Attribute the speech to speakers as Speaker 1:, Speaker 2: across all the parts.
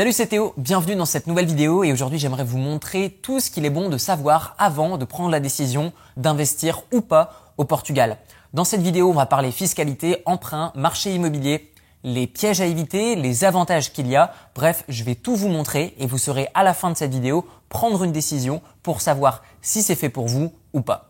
Speaker 1: Salut c'est Théo, bienvenue dans cette nouvelle vidéo et aujourd'hui j'aimerais vous montrer tout ce qu'il est bon de savoir avant de prendre la décision d'investir ou pas au Portugal. Dans cette vidéo on va parler fiscalité, emprunt, marché immobilier, les pièges à éviter, les avantages qu'il y a, bref je vais tout vous montrer et vous saurez à la fin de cette vidéo prendre une décision pour savoir si c'est fait pour vous ou pas.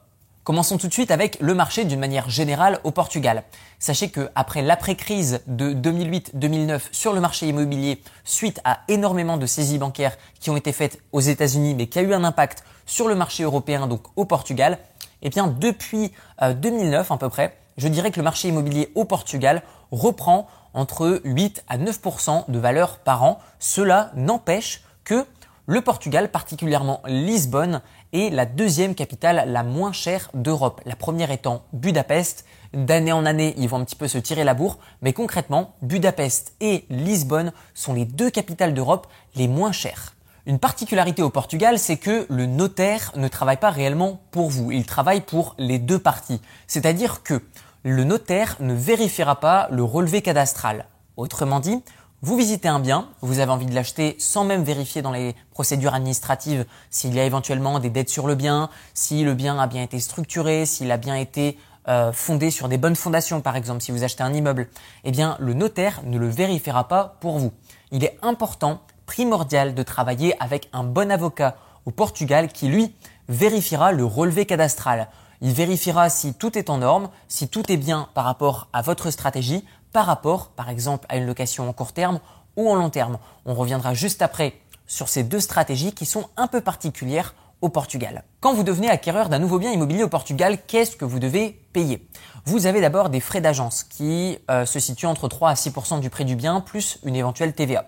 Speaker 1: Commençons tout de suite avec le marché d'une manière générale au Portugal. Sachez que après l'après-crise de 2008-2009 sur le marché immobilier, suite à énormément de saisies bancaires qui ont été faites aux États-Unis, mais qui a eu un impact sur le marché européen, donc au Portugal, eh bien depuis 2009 euh, à peu près, je dirais que le marché immobilier au Portugal reprend entre 8 à 9% de valeur par an. Cela n'empêche que le Portugal, particulièrement Lisbonne, est la deuxième capitale la moins chère d'Europe. La première étant Budapest. D'année en année, ils vont un petit peu se tirer la bourre, mais concrètement, Budapest et Lisbonne sont les deux capitales d'Europe les moins chères. Une particularité au Portugal, c'est que le notaire ne travaille pas réellement pour vous, il travaille pour les deux parties. C'est-à-dire que le notaire ne vérifiera pas le relevé cadastral. Autrement dit, vous visitez un bien, vous avez envie de l'acheter sans même vérifier dans les procédures administratives s'il y a éventuellement des dettes sur le bien, si le bien a bien été structuré, s'il a bien été euh, fondé sur des bonnes fondations par exemple, si vous achetez un immeuble, eh bien le notaire ne le vérifiera pas pour vous. Il est important, primordial de travailler avec un bon avocat au Portugal qui lui vérifiera le relevé cadastral. Il vérifiera si tout est en norme, si tout est bien par rapport à votre stratégie, par rapport, par exemple, à une location en court terme ou en long terme. On reviendra juste après sur ces deux stratégies qui sont un peu particulières au Portugal. Quand vous devenez acquéreur d'un nouveau bien immobilier au Portugal, qu'est-ce que vous devez payer? Vous avez d'abord des frais d'agence qui euh, se situent entre 3 à 6% du prix du bien plus une éventuelle TVA.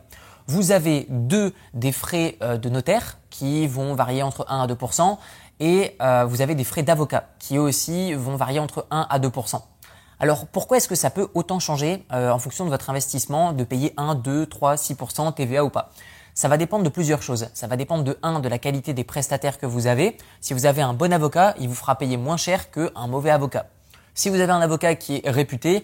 Speaker 1: Vous avez deux des frais euh, de notaire qui vont varier entre 1 à 2% et euh, vous avez des frais d'avocat qui eux aussi vont varier entre 1 à 2 alors pourquoi est-ce que ça peut autant changer euh, en fonction de votre investissement de payer 1, 2, 3, 6% TVA ou pas? Ça va dépendre de plusieurs choses. Ça va dépendre de 1, de la qualité des prestataires que vous avez. Si vous avez un bon avocat, il vous fera payer moins cher qu'un mauvais avocat. Si vous avez un avocat qui est réputé,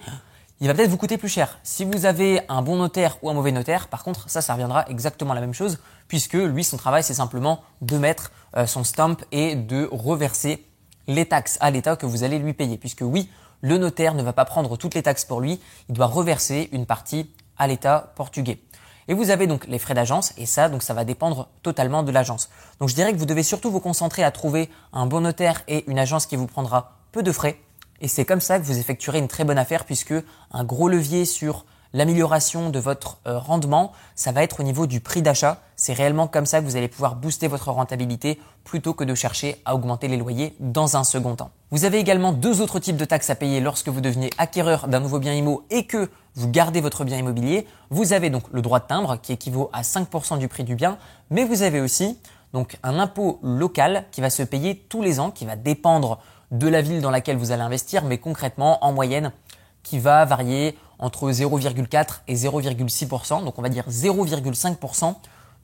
Speaker 1: il va peut-être vous coûter plus cher. Si vous avez un bon notaire ou un mauvais notaire, par contre, ça, ça reviendra exactement la même chose, puisque lui, son travail, c'est simplement de mettre euh, son stamp et de reverser les taxes à l'État que vous allez lui payer. Puisque oui, le notaire ne va pas prendre toutes les taxes pour lui, il doit reverser une partie à l'État portugais. Et vous avez donc les frais d'agence, et ça, donc ça va dépendre totalement de l'agence. Donc je dirais que vous devez surtout vous concentrer à trouver un bon notaire et une agence qui vous prendra peu de frais. Et c'est comme ça que vous effectuerez une très bonne affaire puisque un gros levier sur l'amélioration de votre euh, rendement, ça va être au niveau du prix d'achat. C'est réellement comme ça que vous allez pouvoir booster votre rentabilité plutôt que de chercher à augmenter les loyers dans un second temps. Vous avez également deux autres types de taxes à payer lorsque vous devenez acquéreur d'un nouveau bien immo et que vous gardez votre bien immobilier. Vous avez donc le droit de timbre qui équivaut à 5% du prix du bien, mais vous avez aussi un impôt local qui va se payer tous les ans, qui va dépendre de la ville dans laquelle vous allez investir, mais concrètement en moyenne qui va varier entre 0,4 et 0,6%, donc on va dire 0,5%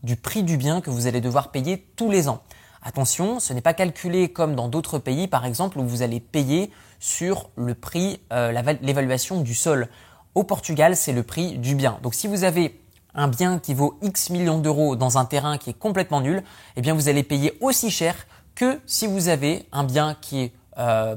Speaker 1: du prix du bien que vous allez devoir payer tous les ans. Attention, ce n'est pas calculé comme dans d'autres pays, par exemple, où vous allez payer sur le prix, euh, l'évaluation du sol. Au Portugal, c'est le prix du bien. Donc si vous avez un bien qui vaut X millions d'euros dans un terrain qui est complètement nul, eh bien vous allez payer aussi cher que si vous avez un bien qui est euh,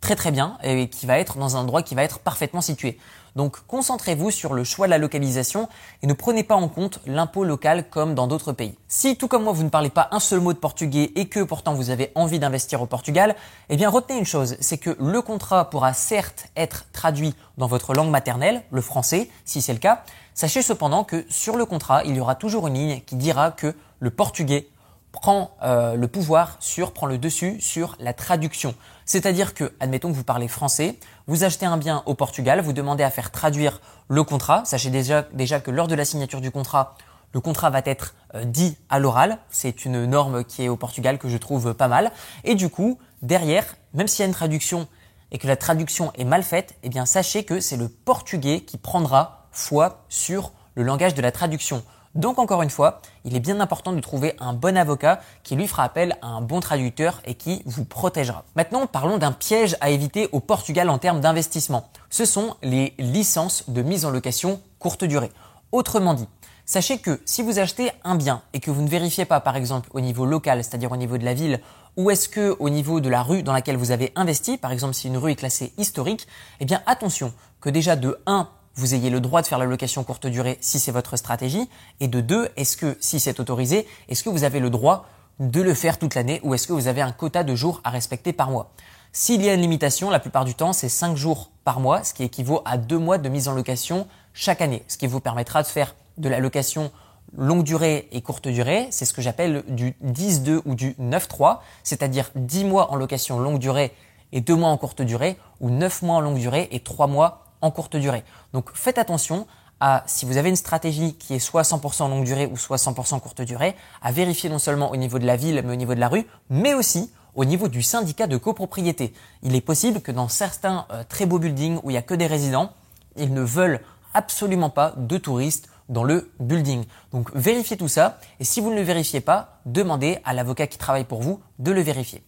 Speaker 1: très très bien et qui va être dans un endroit qui va être parfaitement situé. Donc concentrez-vous sur le choix de la localisation et ne prenez pas en compte l'impôt local comme dans d'autres pays. Si tout comme moi vous ne parlez pas un seul mot de portugais et que pourtant vous avez envie d'investir au Portugal, eh bien retenez une chose, c'est que le contrat pourra certes être traduit dans votre langue maternelle, le français, si c'est le cas. Sachez cependant que sur le contrat, il y aura toujours une ligne qui dira que le portugais prend euh, le pouvoir sur, prend le dessus sur la traduction. C'est-à-dire que, admettons que vous parlez français, vous achetez un bien au Portugal, vous demandez à faire traduire le contrat. Sachez déjà, déjà que lors de la signature du contrat, le contrat va être euh, dit à l'oral. C'est une norme qui est au Portugal que je trouve pas mal. Et du coup, derrière, même s'il y a une traduction et que la traduction est mal faite, eh bien sachez que c'est le portugais qui prendra foi sur le langage de la traduction. Donc encore une fois, il est bien important de trouver un bon avocat qui lui fera appel à un bon traducteur et qui vous protégera. Maintenant, parlons d'un piège à éviter au Portugal en termes d'investissement. Ce sont les licences de mise en location courte durée. Autrement dit, Sachez que si vous achetez un bien et que vous ne vérifiez pas par exemple au niveau local, c'est-à-dire au niveau de la ville, ou est-ce que au niveau de la rue dans laquelle vous avez investi, par exemple si une rue est classée historique, eh bien attention que déjà de 1, vous ayez le droit de faire la location courte durée si c'est votre stratégie, et de 2, est-ce que si c'est autorisé, est-ce que vous avez le droit de le faire toute l'année ou est-ce que vous avez un quota de jours à respecter par mois? S'il y a une limitation, la plupart du temps, c'est 5 jours par mois, ce qui équivaut à 2 mois de mise en location chaque année, ce qui vous permettra de faire de la location longue durée et courte durée, c'est ce que j'appelle du 10-2 ou du 9-3, c'est-à-dire 10 mois en location longue durée et 2 mois en courte durée, ou 9 mois en longue durée et 3 mois en courte durée. Donc faites attention à, si vous avez une stratégie qui est soit 100% longue durée ou soit 100% courte durée, à vérifier non seulement au niveau de la ville, mais au niveau de la rue, mais aussi au niveau du syndicat de copropriété. Il est possible que dans certains euh, très beaux buildings où il n'y a que des résidents, ils ne veulent absolument pas de touristes dans le building. Donc vérifiez tout ça et si vous ne le vérifiez pas, demandez à l'avocat qui travaille pour vous de le vérifier.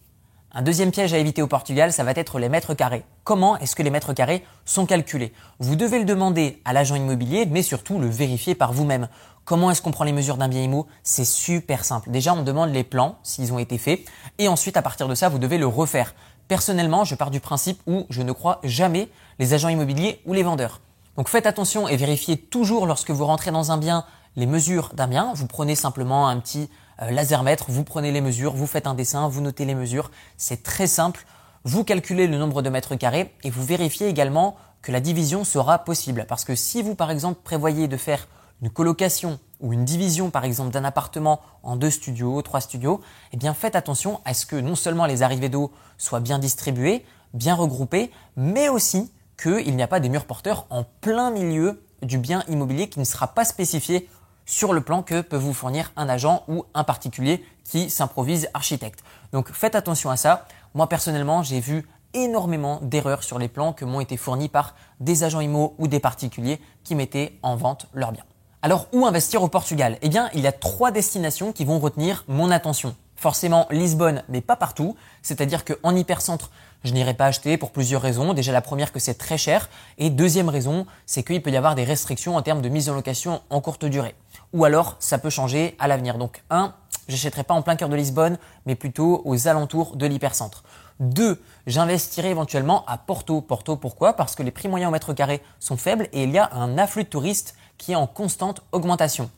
Speaker 1: Un deuxième piège à éviter au Portugal, ça va être les mètres carrés. Comment est-ce que les mètres carrés sont calculés? Vous devez le demander à l'agent immobilier, mais surtout le vérifier par vous-même. Comment est-ce qu'on prend les mesures d'un bien immo? C'est super simple. Déjà, on demande les plans, s'ils ont été faits, et ensuite, à partir de ça, vous devez le refaire. Personnellement, je pars du principe où je ne crois jamais les agents immobiliers ou les vendeurs. Donc faites attention et vérifiez toujours lorsque vous rentrez dans un bien les mesures d'un bien. Vous prenez simplement un petit lasermètre, vous prenez les mesures, vous faites un dessin, vous notez les mesures. C'est très simple. Vous calculez le nombre de mètres carrés et vous vérifiez également que la division sera possible. Parce que si vous, par exemple, prévoyez de faire une colocation ou une division, par exemple, d'un appartement en deux studios, trois studios, eh bien, faites attention à ce que non seulement les arrivées d'eau soient bien distribuées, bien regroupées, mais aussi qu'il n'y a pas des murs porteurs en plein milieu du bien immobilier qui ne sera pas spécifié sur le plan que peut vous fournir un agent ou un particulier qui s'improvise architecte. Donc faites attention à ça. Moi personnellement, j'ai vu énormément d'erreurs sur les plans que m'ont été fournis par des agents IMO ou des particuliers qui mettaient en vente leurs biens. Alors où investir au Portugal? Eh bien, il y a trois destinations qui vont retenir mon attention. Forcément Lisbonne, mais pas partout. C'est-à-dire qu'en hypercentre, je n'irai pas acheter pour plusieurs raisons. Déjà la première que c'est très cher et deuxième raison, c'est qu'il peut y avoir des restrictions en termes de mise en location en courte durée. Ou alors ça peut changer à l'avenir. Donc un, j'achèterai pas en plein cœur de Lisbonne, mais plutôt aux alentours de l'hypercentre. Deux, j'investirai éventuellement à Porto. Porto pourquoi? Parce que les prix moyens au mètre carré sont faibles et il y a un afflux de touristes qui est en constante augmentation.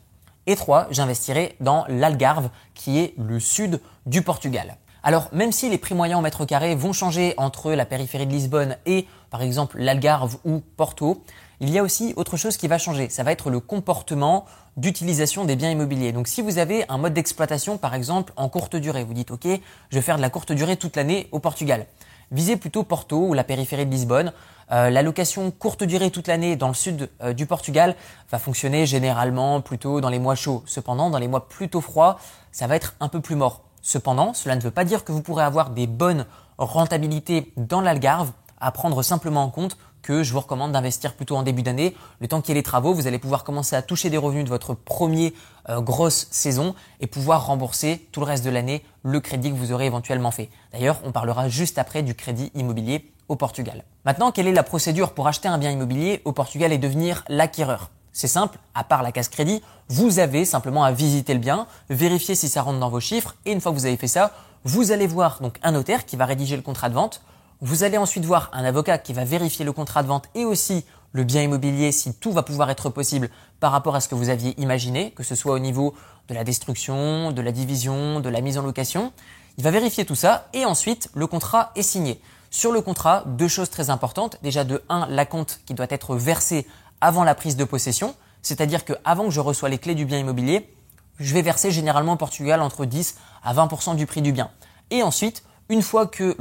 Speaker 1: Et trois, j'investirai dans l'Algarve qui est le sud du Portugal. Alors même si les prix moyens au mètre carré vont changer entre la périphérie de Lisbonne et par exemple l'Algarve ou Porto, il y a aussi autre chose qui va changer. Ça va être le comportement d'utilisation des biens immobiliers. Donc si vous avez un mode d'exploitation par exemple en courte durée, vous dites ok, je vais faire de la courte durée toute l'année au Portugal. Visez plutôt Porto ou la périphérie de Lisbonne. Euh, la location courte durée toute l'année dans le sud euh, du Portugal va fonctionner généralement plutôt dans les mois chauds. Cependant, dans les mois plutôt froids, ça va être un peu plus mort. Cependant, cela ne veut pas dire que vous pourrez avoir des bonnes rentabilités dans l'Algarve à prendre simplement en compte que je vous recommande d'investir plutôt en début d'année. Le temps qu'il y ait les travaux, vous allez pouvoir commencer à toucher des revenus de votre première euh, grosse saison et pouvoir rembourser tout le reste de l'année le crédit que vous aurez éventuellement fait. D'ailleurs, on parlera juste après du crédit immobilier au Portugal. Maintenant, quelle est la procédure pour acheter un bien immobilier au Portugal et devenir l'acquéreur? C'est simple, à part la casse crédit, vous avez simplement à visiter le bien, vérifier si ça rentre dans vos chiffres et une fois que vous avez fait ça, vous allez voir donc un notaire qui va rédiger le contrat de vente. Vous allez ensuite voir un avocat qui va vérifier le contrat de vente et aussi le bien immobilier si tout va pouvoir être possible par rapport à ce que vous aviez imaginé, que ce soit au niveau de la destruction, de la division, de la mise en location. Il va vérifier tout ça et ensuite le contrat est signé. Sur le contrat, deux choses très importantes. Déjà de 1, la compte qui doit être versée avant la prise de possession, c'est-à-dire que avant que je reçois les clés du bien immobilier, je vais verser généralement au Portugal entre 10 à 20% du prix du bien. Et ensuite, une fois que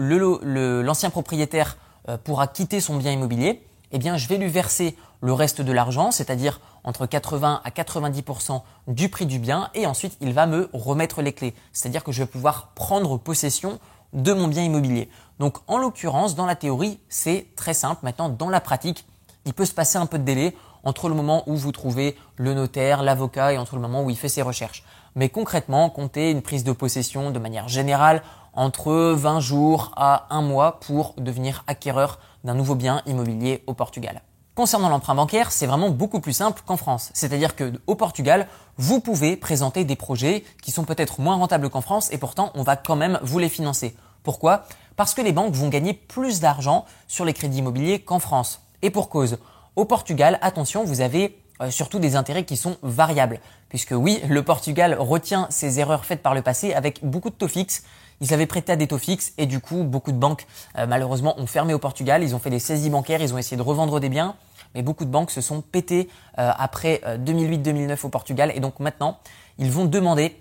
Speaker 1: l'ancien propriétaire euh, pourra quitter son bien immobilier, eh je vais lui verser le reste de l'argent, c'est-à-dire entre 80 à 90% du prix du bien, et ensuite il va me remettre les clés, c'est-à-dire que je vais pouvoir prendre possession de mon bien immobilier. Donc, en l'occurrence, dans la théorie, c'est très simple. Maintenant, dans la pratique, il peut se passer un peu de délai entre le moment où vous trouvez le notaire, l'avocat et entre le moment où il fait ses recherches. Mais concrètement, comptez une prise de possession de manière générale entre 20 jours à un mois pour devenir acquéreur d'un nouveau bien immobilier au Portugal. Concernant l'emprunt bancaire, c'est vraiment beaucoup plus simple qu'en France. C'est-à-dire que au Portugal, vous pouvez présenter des projets qui sont peut-être moins rentables qu'en France et pourtant on va quand même vous les financer. Pourquoi? Parce que les banques vont gagner plus d'argent sur les crédits immobiliers qu'en France. Et pour cause, au Portugal, attention, vous avez euh, surtout des intérêts qui sont variables. Puisque oui, le Portugal retient ses erreurs faites par le passé avec beaucoup de taux fixes. Ils avaient prêté à des taux fixes et du coup, beaucoup de banques euh, malheureusement ont fermé au Portugal. Ils ont fait des saisies bancaires, ils ont essayé de revendre des biens mais beaucoup de banques se sont pétées euh, après 2008-2009 euh, au Portugal et donc maintenant ils vont demander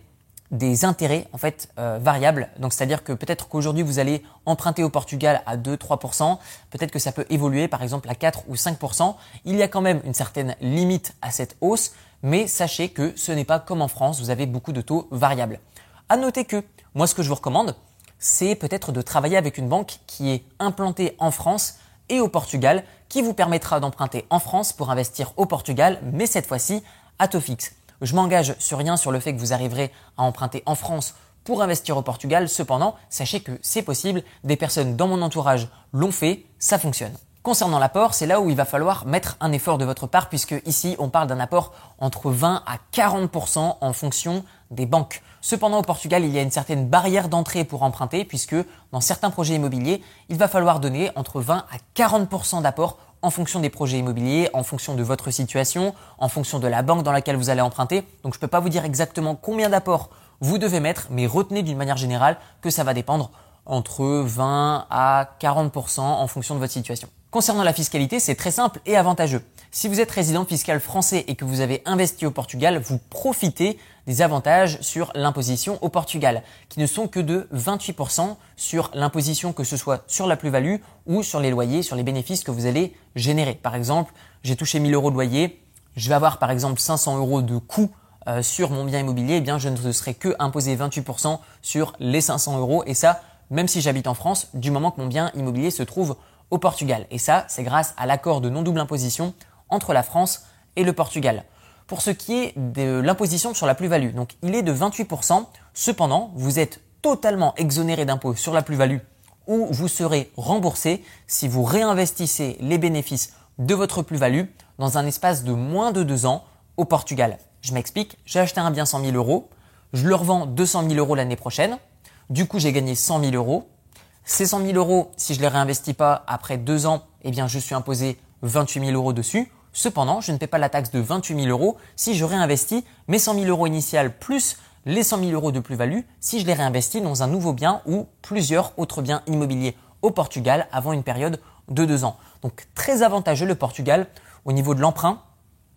Speaker 1: des intérêts en fait euh, variables. Donc c'est-à-dire que peut-être qu'aujourd'hui vous allez emprunter au Portugal à 2-3%, peut-être que ça peut évoluer par exemple à 4 ou 5%. Il y a quand même une certaine limite à cette hausse, mais sachez que ce n'est pas comme en France, vous avez beaucoup de taux variables. À noter que moi ce que je vous recommande, c'est peut-être de travailler avec une banque qui est implantée en France et au Portugal qui vous permettra d'emprunter en France pour investir au Portugal, mais cette fois-ci à taux fixe. Je m'engage sur rien sur le fait que vous arriverez à emprunter en France pour investir au Portugal. Cependant, sachez que c'est possible. Des personnes dans mon entourage l'ont fait, ça fonctionne. Concernant l'apport, c'est là où il va falloir mettre un effort de votre part puisque ici on parle d'un apport entre 20 à 40% en fonction des banques. Cependant, au Portugal, il y a une certaine barrière d'entrée pour emprunter puisque dans certains projets immobiliers, il va falloir donner entre 20 à 40% d'apport en fonction des projets immobiliers, en fonction de votre situation, en fonction de la banque dans laquelle vous allez emprunter. Donc je ne peux pas vous dire exactement combien d'apports vous devez mettre, mais retenez d'une manière générale que ça va dépendre entre 20 à 40% en fonction de votre situation. Concernant la fiscalité, c'est très simple et avantageux. Si vous êtes résident fiscal français et que vous avez investi au Portugal, vous profitez des avantages sur l'imposition au Portugal, qui ne sont que de 28% sur l'imposition que ce soit sur la plus-value ou sur les loyers, sur les bénéfices que vous allez générer. Par exemple, j'ai touché 1000 euros de loyer, je vais avoir par exemple 500 euros de coût euh, sur mon bien immobilier, eh bien je ne serai que imposé 28% sur les 500 euros et ça, même si j'habite en France, du moment que mon bien immobilier se trouve au Portugal. Et ça, c'est grâce à l'accord de non-double imposition entre la France et le Portugal. Pour ce qui est de l'imposition sur la plus-value, donc il est de 28%, cependant, vous êtes totalement exonéré d'impôt sur la plus-value ou vous serez remboursé si vous réinvestissez les bénéfices de votre plus-value dans un espace de moins de deux ans au Portugal. Je m'explique, j'ai acheté un bien 100 000 euros, je le revends 200 000 euros l'année prochaine, du coup j'ai gagné 100 000 euros. Ces 100 000 euros, si je les réinvestis pas après deux ans, eh bien je suis imposé 28 000 euros dessus. Cependant, je ne paie pas la taxe de 28 000 euros si je réinvestis mes 100 000 euros initiales plus les 100 000 euros de plus-value si je les réinvestis dans un nouveau bien ou plusieurs autres biens immobiliers au Portugal avant une période de deux ans. Donc très avantageux le Portugal au niveau de l'emprunt,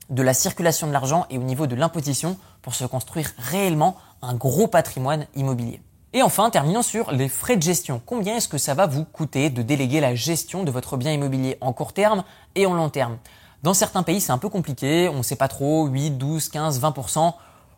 Speaker 1: de la circulation de l'argent et au niveau de l'imposition pour se construire réellement un gros patrimoine immobilier. Et enfin, terminons sur les frais de gestion. Combien est-ce que ça va vous coûter de déléguer la gestion de votre bien immobilier en court terme et en long terme? Dans certains pays, c'est un peu compliqué, on ne sait pas trop, 8, 12, 15, 20%.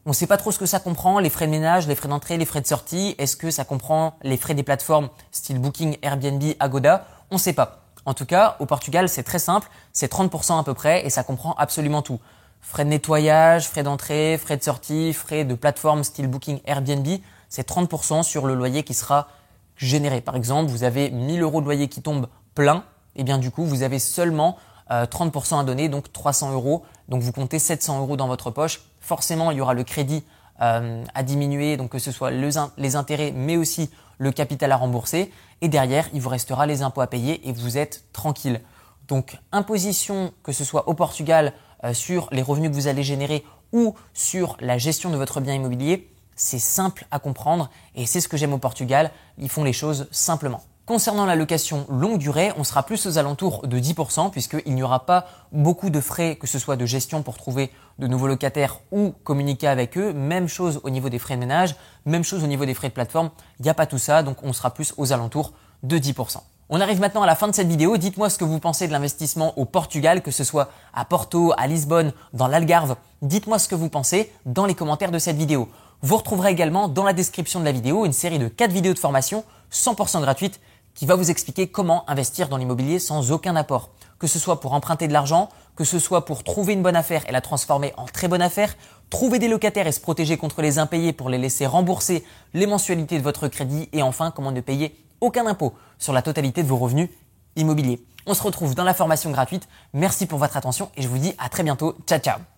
Speaker 1: On ne sait pas trop ce que ça comprend, les frais de ménage, les frais d'entrée, les frais de sortie. Est-ce que ça comprend les frais des plateformes style Booking, Airbnb, Agoda? On ne sait pas. En tout cas, au Portugal, c'est très simple, c'est 30% à peu près et ça comprend absolument tout. Frais de nettoyage, frais d'entrée, frais de sortie, frais de plateforme style Booking, Airbnb, c'est 30% sur le loyer qui sera généré. Par exemple, vous avez 1000 euros de loyer qui tombe plein, et bien du coup, vous avez seulement 30% euh, à donner, donc 300 euros. Donc vous comptez 700 euros dans votre poche. Forcément, il y aura le crédit euh, à diminuer, donc que ce soit les intérêts, mais aussi le capital à rembourser. Et derrière, il vous restera les impôts à payer et vous êtes tranquille. Donc imposition, que ce soit au Portugal, euh, sur les revenus que vous allez générer ou sur la gestion de votre bien immobilier, c'est simple à comprendre et c'est ce que j'aime au Portugal, ils font les choses simplement. Concernant la location longue durée, on sera plus aux alentours de 10% puisqu'il n'y aura pas beaucoup de frais, que ce soit de gestion pour trouver de nouveaux locataires ou communiquer avec eux. Même chose au niveau des frais de ménage, même chose au niveau des frais de plateforme. Il n'y a pas tout ça, donc on sera plus aux alentours de 10%. On arrive maintenant à la fin de cette vidéo. Dites-moi ce que vous pensez de l'investissement au Portugal, que ce soit à Porto, à Lisbonne, dans l'Algarve. Dites-moi ce que vous pensez dans les commentaires de cette vidéo. Vous retrouverez également dans la description de la vidéo une série de 4 vidéos de formation 100% gratuites qui va vous expliquer comment investir dans l'immobilier sans aucun apport. Que ce soit pour emprunter de l'argent, que ce soit pour trouver une bonne affaire et la transformer en très bonne affaire, trouver des locataires et se protéger contre les impayés pour les laisser rembourser les mensualités de votre crédit et enfin comment ne payer aucun impôt sur la totalité de vos revenus immobilier. On se retrouve dans la formation gratuite. Merci pour votre attention et je vous dis à très bientôt. Ciao ciao